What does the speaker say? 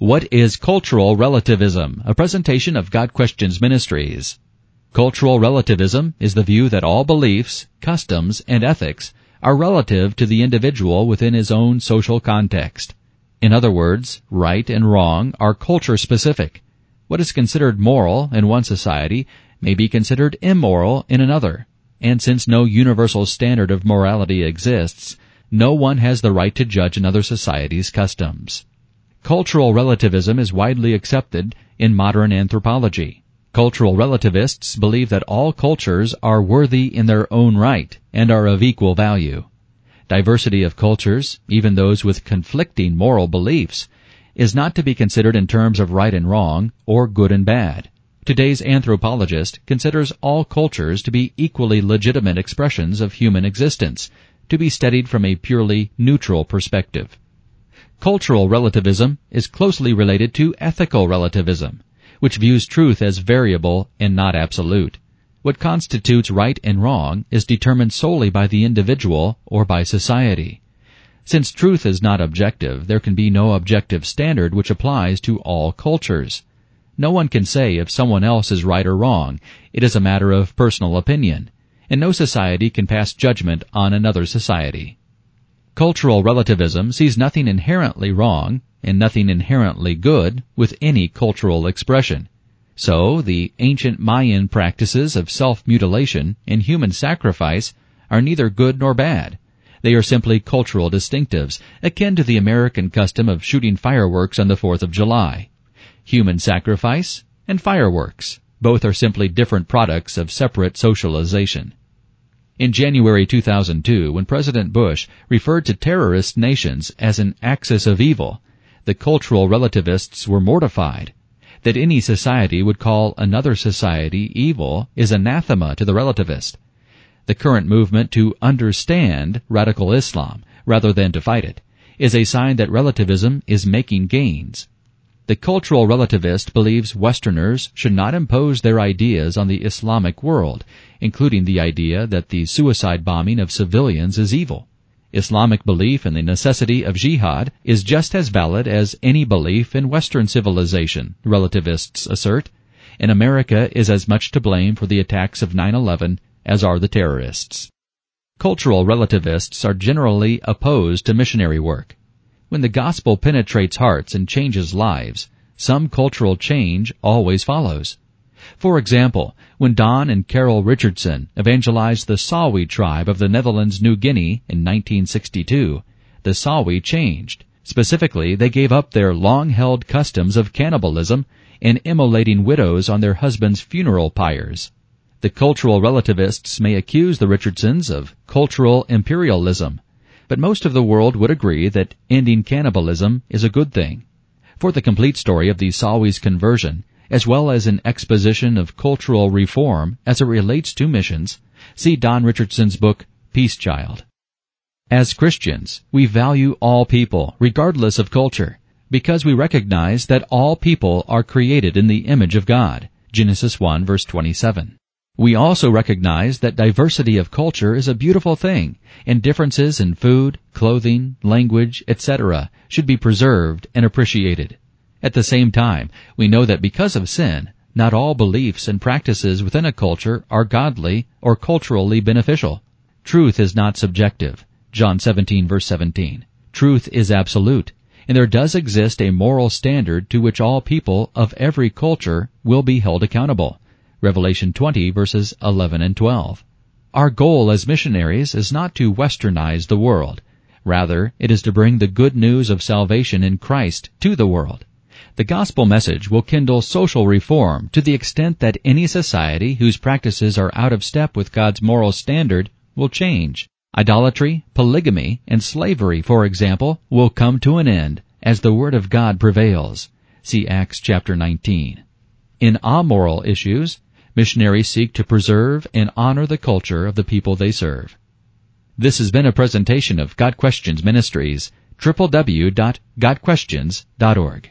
What is cultural relativism? A presentation of Got Questions Ministries. Cultural relativism is the view that all beliefs, customs, and ethics are relative to the individual within his own social context. In other words, right and wrong are culture specific. What is considered moral in one society may be considered immoral in another. And since no universal standard of morality exists, no one has the right to judge another society's customs. Cultural relativism is widely accepted in modern anthropology. Cultural relativists believe that all cultures are worthy in their own right and are of equal value. Diversity of cultures, even those with conflicting moral beliefs, is not to be considered in terms of right and wrong or good and bad. Today's anthropologist considers all cultures to be equally legitimate expressions of human existence, to be studied from a purely neutral perspective. Cultural relativism is closely related to ethical relativism, which views truth as variable and not absolute. What constitutes right and wrong is determined solely by the individual or by society. Since truth is not objective, there can be no objective standard which applies to all cultures. No one can say if someone else is right or wrong. It is a matter of personal opinion, and no society can pass judgment on another society. Cultural relativism sees nothing inherently wrong and nothing inherently good with any cultural expression. So, the ancient Mayan practices of self-mutilation and human sacrifice are neither good nor bad. They are simply cultural distinctives, akin to the American custom of shooting fireworks on the 4th of July. Human sacrifice and fireworks, both are simply different products of separate socialization. In January 2002, when President Bush referred to terrorist nations as an axis of evil, the cultural relativists were mortified. That any society would call another society evil is anathema to the relativist. The current movement to understand radical Islam, rather than to fight it, is a sign that relativism is making gains. The cultural relativist believes Westerners should not impose their ideas on the Islamic world, including the idea that the suicide bombing of civilians is evil. Islamic belief in the necessity of jihad is just as valid as any belief in Western civilization, relativists assert, and America is as much to blame for the attacks of 9-11 as are the terrorists. Cultural relativists are generally opposed to missionary work. When the gospel penetrates hearts and changes lives, some cultural change always follows. For example, when Don and Carol Richardson evangelized the Sawi tribe of the Netherlands New Guinea in 1962, the Sawi changed. Specifically, they gave up their long-held customs of cannibalism and immolating widows on their husbands' funeral pyres. The cultural relativists may accuse the Richardsons of cultural imperialism, but most of the world would agree that ending cannibalism is a good thing. For the complete story of the Sawi's conversion, as well as an exposition of cultural reform as it relates to missions, see Don Richardson's book, Peace Child. As Christians, we value all people, regardless of culture, because we recognize that all people are created in the image of God. Genesis 1 verse 27. We also recognize that diversity of culture is a beautiful thing, and differences in food, clothing, language, etc. should be preserved and appreciated. At the same time, we know that because of sin, not all beliefs and practices within a culture are godly or culturally beneficial. Truth is not subjective. John 17 verse 17. Truth is absolute, and there does exist a moral standard to which all people of every culture will be held accountable. Revelation 20 verses 11 and 12. Our goal as missionaries is not to westernize the world. Rather, it is to bring the good news of salvation in Christ to the world. The gospel message will kindle social reform to the extent that any society whose practices are out of step with God's moral standard will change. Idolatry, polygamy, and slavery, for example, will come to an end as the Word of God prevails. See Acts chapter 19. In amoral issues, Missionaries seek to preserve and honor the culture of the people they serve. This has been a presentation of Got Questions Ministries, www.gotquestions.org.